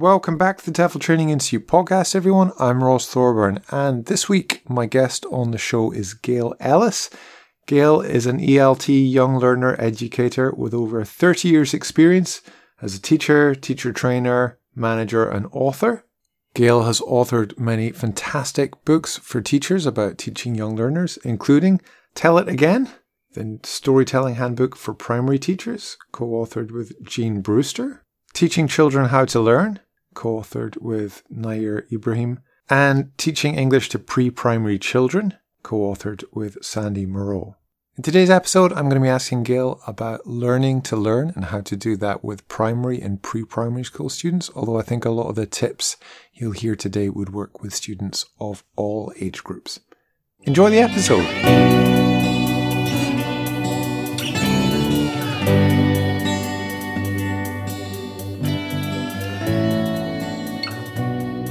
Welcome back to the TEFL Training Institute podcast, everyone. I'm Ross Thorburn, and this week my guest on the show is Gail Ellis. Gail is an ELT young learner educator with over 30 years' experience as a teacher, teacher trainer, manager, and author. Gail has authored many fantastic books for teachers about teaching young learners, including Tell It Again, the Storytelling Handbook for Primary Teachers, co authored with Jean Brewster, Teaching Children How to Learn, co authored with Nayr Ibrahim, and Teaching English to Pre Primary Children, co authored with Sandie Mourão. In today's episode, I'm going to be asking Gail about learning to learn and how to do that with primary and pre primary school students. Although I think a lot of the tips you'll hear today would work with students of all age groups. Enjoy the episode.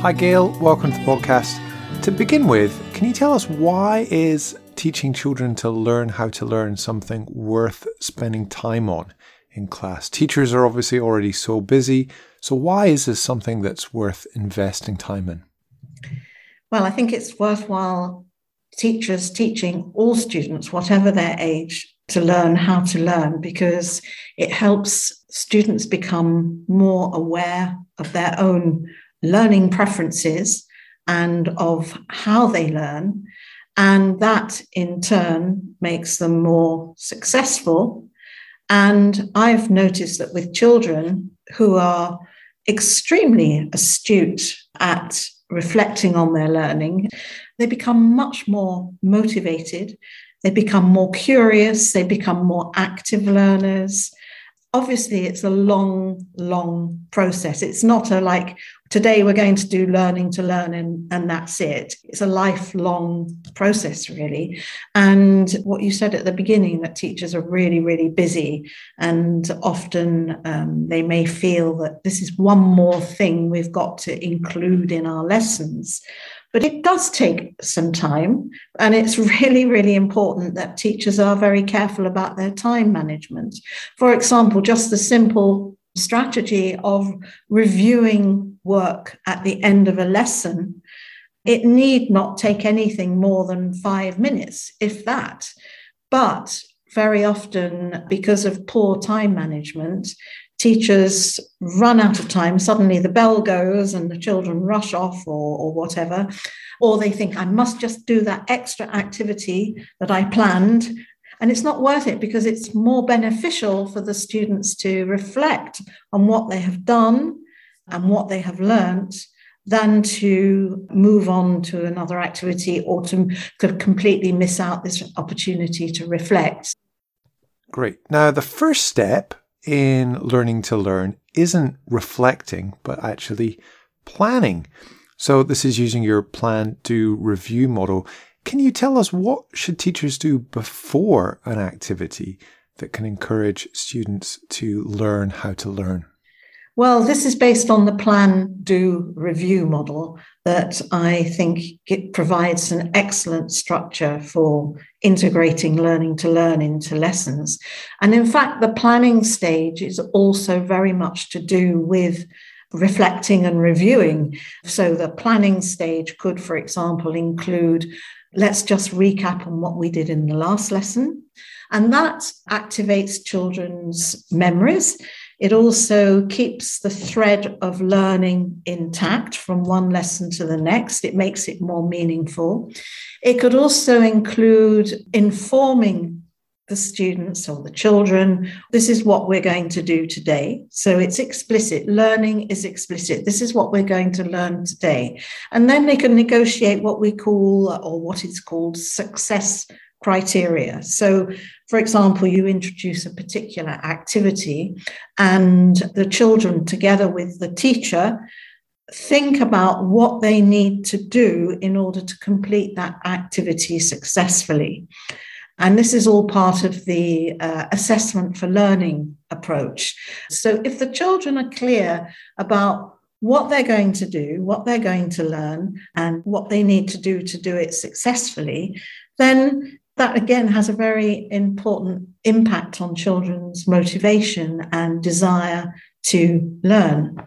Hi, Gail. Welcome to the podcast. To begin with, can you tell us why is teaching children to learn how to learn something worth spending time on in class. Teachers are obviously already so busy. So, why is this something that's worth investing time in? Well, I think it's worthwhile teachers teaching all students, whatever their age, to learn how to learn because it helps students become more aware of their own learning preferences and of how they learn and that in turn makes them more successful. And I've noticed that with children who are extremely astute at reflecting on their learning, they become much more motivated. They become more curious. They become more active learners obviously it's a long long process. It's not a like today we're going to do learning to learn and, and that's it. It's a lifelong process really. And what you said at the beginning that teachers are really really busy and often um, they may feel that this is one more thing we've got to include in our lessons but it does take some time, and it's really, really important that teachers are very careful about their time management. For example, just the simple strategy of reviewing work at the end of a lesson, it need not take anything more than five minutes, if that. But very often, because of poor time management, teachers run out of time, suddenly the bell goes and the children rush off or, or whatever, or they think, I must just do that extra activity that I planned. And it's not worth it because it's more beneficial for the students to reflect on what they have done and what they have learnt than to move on to another activity or to completely miss out this opportunity to reflect. Great. Now, the first step in learning to learn isn't reflecting, but actually planning. So this is using your plan, do, review model. Can you tell us what should teachers do before an activity that can encourage students to learn how to learn? Well, this is based on the plan, do, review model that I think it provides an excellent structure for integrating learning to learn into lessons. And in fact, the planning stage is also very much to do with reflecting and reviewing. So the planning stage could, for example, include let's just recap on what we did in the last lesson. And that activates children's memories. It also keeps the thread of learning intact from one lesson to the next. It makes it more meaningful. It could also include informing the students or the children this is what we're going to do today. So it's explicit. Learning is explicit. This is what we're going to learn today. And then they can negotiate what we call, or what is called, success criteria. So, for example, you introduce a particular activity, and the children, together with the teacher, think about what they need to do in order to complete that activity successfully. And this is all part of the uh, assessment for learning approach. So, if the children are clear about what they're going to do, what they're going to learn, and what they need to do to do it successfully, then that again has a very important impact on children's motivation and desire to learn.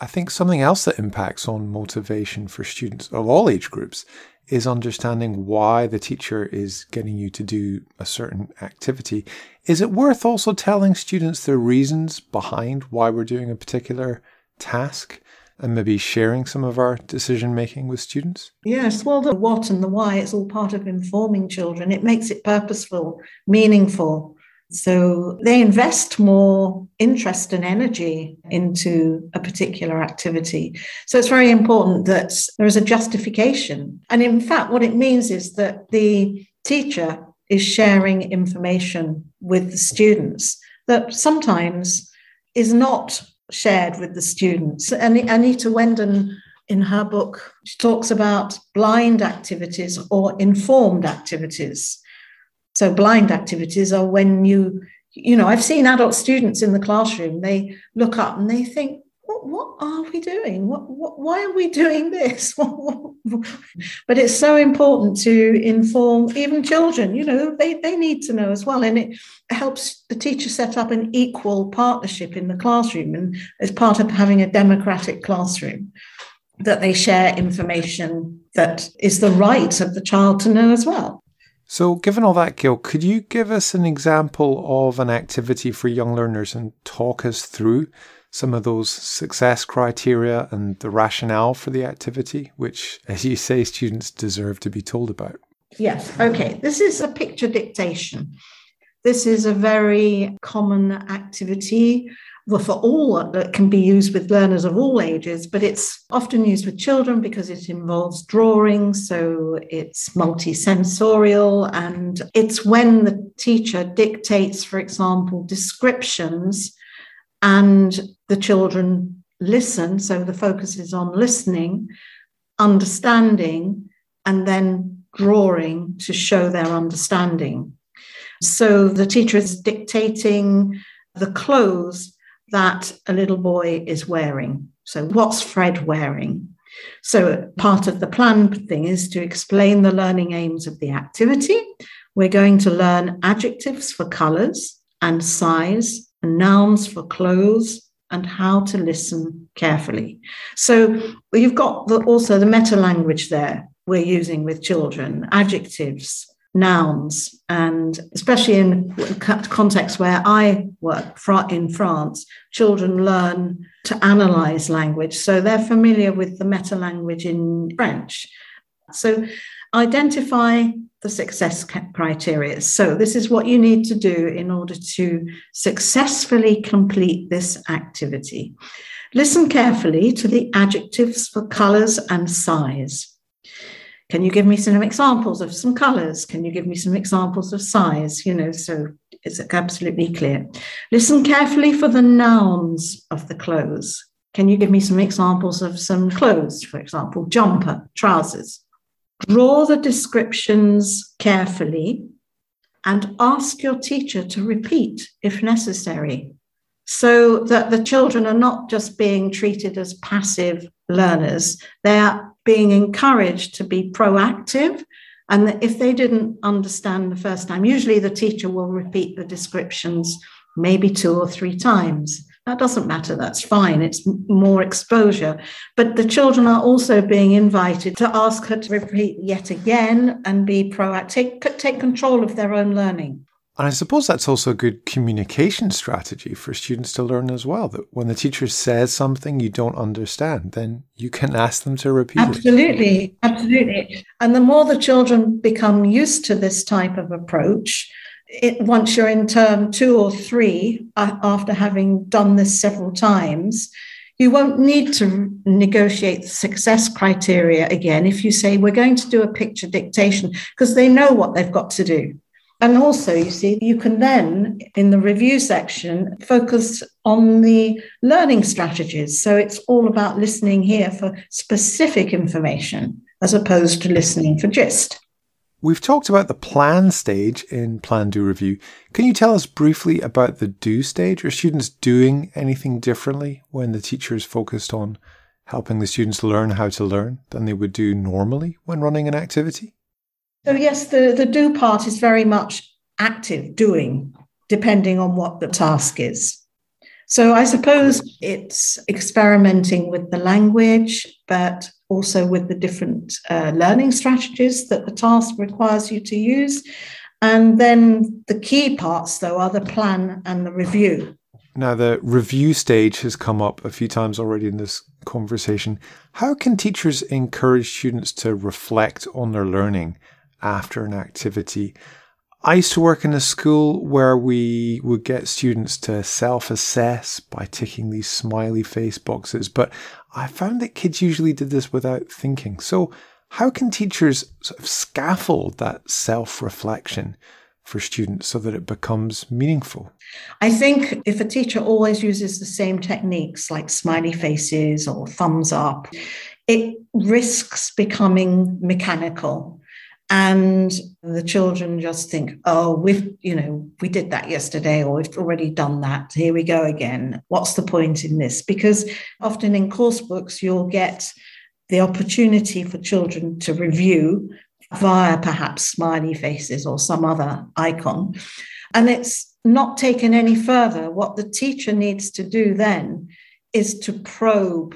I think something else that impacts on motivation for students of all age groups is understanding why the teacher is getting you to do a certain activity. Is it worth also telling students the reasons behind why we're doing a particular task? And maybe sharing some of our decision making with students? Yes, well, the what and the why, it's all part of informing children. It makes it purposeful, meaningful. So they invest more interest and energy into a particular activity. So it's very important that there is a justification. And in fact, what it means is that the teacher is sharing information with the students that sometimes is not shared with the students. And Anita Wenden, in her book, she talks about blind activities or informed activities. So blind activities are when you, you know, I've seen adult students in the classroom, they look up and they think, what, are we doing? What, what, why are we doing this? but it's so important to inform even children, you know, they, they need to know as well. And it helps the teacher set up an equal partnership in the classroom and as part of having a democratic classroom that they share information that is the right of the child to know as well. So, given all that, Gail, could you give us an example of an activity for young learners and talk us through some of those success criteria and the rationale for the activity, which, as you say, students deserve to be told about? Yes. Okay. This is a picture dictation. This is a very common activity well, for all that can be used with learners of all ages, but it's often used with children because it involves drawing. So it's multisensorial. And it's when the teacher dictates, for example, descriptions and the children listen. So the focus is on listening, understanding, and then drawing to show their understanding. So the teacher is dictating the clothes that a little boy is wearing. So, what's Fred wearing? So, part of the plan thing is to explain the learning aims of the activity. We're going to learn adjectives for colors and size, nouns for clothes, and how to listen carefully. So, you've got the, also the meta language there we're using with children, adjectives, nouns, and especially in contexts where I work in France, children learn to analyze language. So they're familiar with the meta language in French. So identify the success criteria. So this is what you need to do in order to successfully complete this activity. Listen carefully to the adjectives for colors and size. Can you give me some examples of some colors? Can you give me some examples of size? You know, so it's absolutely clear. Listen carefully for the nouns of the clothes. Can you give me some examples of some clothes, for example, jumper, trousers? Draw the descriptions carefully and ask your teacher to repeat if necessary so that the children are not just being treated as passive learners, they are being encouraged to be proactive. And if they didn't understand the first time, usually the teacher will repeat the descriptions maybe two or three times. That doesn't matter, that's fine, it's more exposure. But the children are also being invited to ask her to repeat yet again and be proactive, take, take control of their own learning. And I suppose that's also a good communication strategy for students to learn as well. That when the teacher says something you don't understand, then you can ask them to repeat absolutely, it. Absolutely, absolutely. And the more the children become used to this type of approach, it, once you're in term two or three, uh, after having done this several times, you won't need to negotiate the success criteria again if you say, We're going to do a picture dictation, because they know what they've got to do. And also, you see, you can then, in the review section, focus on the learning strategies. So it's all about listening here for specific information as opposed to listening for gist. We've talked about the plan stage in Plan Do Review. Can you tell us briefly about the do stage? Are students doing anything differently when the teacher is focused on helping the students learn how to learn than they would do normally when running an activity? So, yes, the, the do part is very much active doing, depending on what the task is. So I suppose it's experimenting with the language, but also with the different uh, learning strategies that the task requires you to use. And then the key parts, though, are the plan and the review. Now, the review stage has come up a few times already in this conversation. How can teachers encourage students to reflect on their learning after an activity? I used to work in a school where we would get students to self assess by ticking these smiley face boxes, but I found that kids usually did this without thinking. So, how can teachers sort of scaffold that self reflection for students so that it becomes meaningful? I think if a teacher always uses the same techniques like smiley faces or thumbs up, it risks becoming mechanical and the children just think oh we've you know we did that yesterday or we've already done that. Here we go again. What's the point in this? Because often in course books you'll get the opportunity for children to review via perhaps smiley faces or some other icon. And it's not taken any further. What the teacher needs to do then is to probe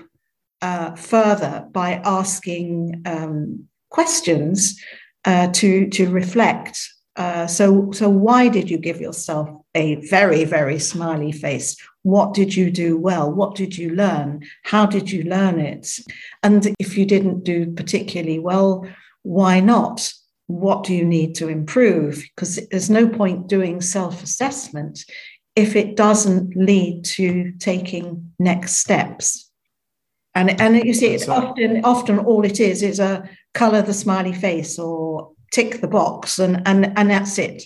uh, further by asking um, questions uh, to to reflect. Uh, so so why did you give yourself a very very smiley face? What did you do well? What did you learn? How did you learn it? And if you didn't do particularly well, why not? What do you need to improve? Because there's no point doing self assessment if it doesn't lead to taking next steps. And, and you see, it's often often all it is is a color the smiley face or tick the box and and and that's it.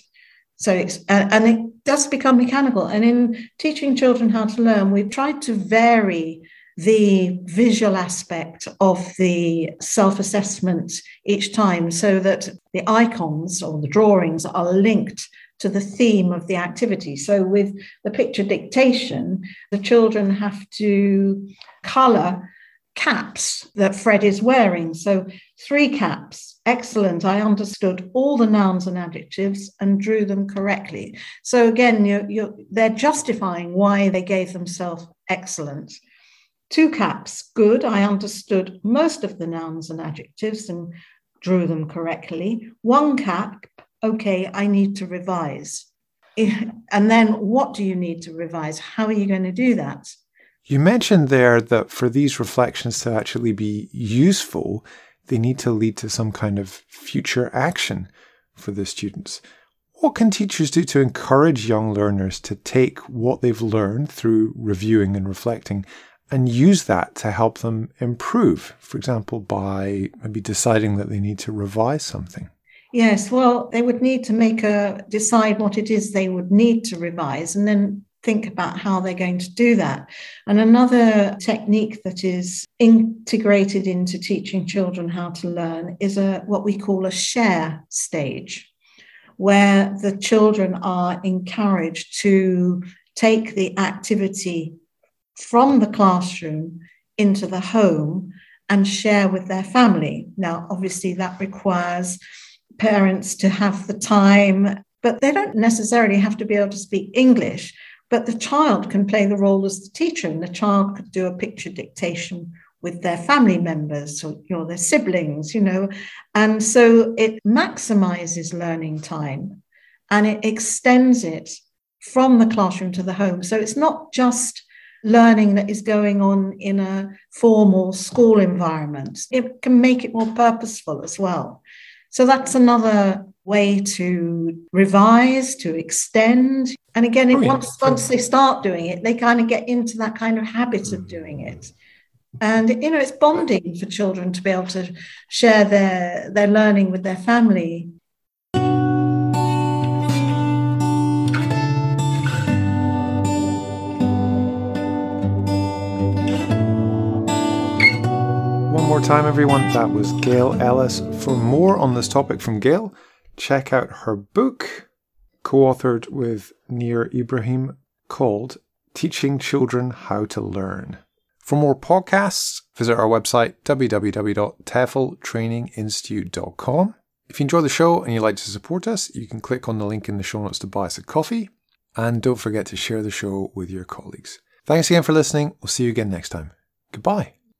So it's and it does become mechanical. And in teaching children how to learn we've tried to vary the visual aspect of the self-assessment each time so that the icons or the drawings are linked to the theme of the activity. So, with the picture dictation, the children have to colour caps that Fred is wearing. So, three caps. Excellent. I understood all the nouns and adjectives and drew them correctly. So, again, you're, you're, they're justifying why they gave themselves excellent. Two caps. Good. I understood most of the nouns and adjectives and drew them correctly. One cap. Okay, I need to revise. And then what do you need to revise? How are you going to do that? You mentioned there that for these reflections to actually be useful, they need to lead to some kind of future action for the students. What can teachers do to encourage young learners to take what they've learned through reviewing and reflecting and use that to help them improve? For example, by maybe deciding that they need to revise something. Yes, well, they would need to make a decide what it is they would need to revise and then think about how they're going to do that. And another technique that is integrated into teaching children how to learn is a what we call a share stage, where the children are encouraged to take the activity from the classroom into the home and share with their family. Now, obviously, that requires parents to have the time, but they don't necessarily have to be able to speak English but the child can play the role as the teacher, and the child could do a picture dictation with their family members or you know, their siblings, you know. And so it maximizes learning time and it extends it from the classroom to the home. So it's not just learning that is going on in a formal school environment, it can make it more purposeful as well. So that's another way to revise, to extend. And again, oh, yeah. once, once they start doing it, they kind of get into that kind of habit of doing mm. it. And you know, it's bonding for children to be able to share their, their learning with their family. More time, everyone. That was Gail Ellis. For more on this topic from Gail, check out her book, co authored with Nayr Ibrahim, called Teaching Children How to Learn. For more podcasts, visit our website, www.tefltraininginstitute.com. If you enjoy the show and you'd like to support us, you can click on the link in the show notes to buy us a coffee. And don't forget to share the show with your colleagues. Thanks again for listening. We'll see you again next time. Goodbye.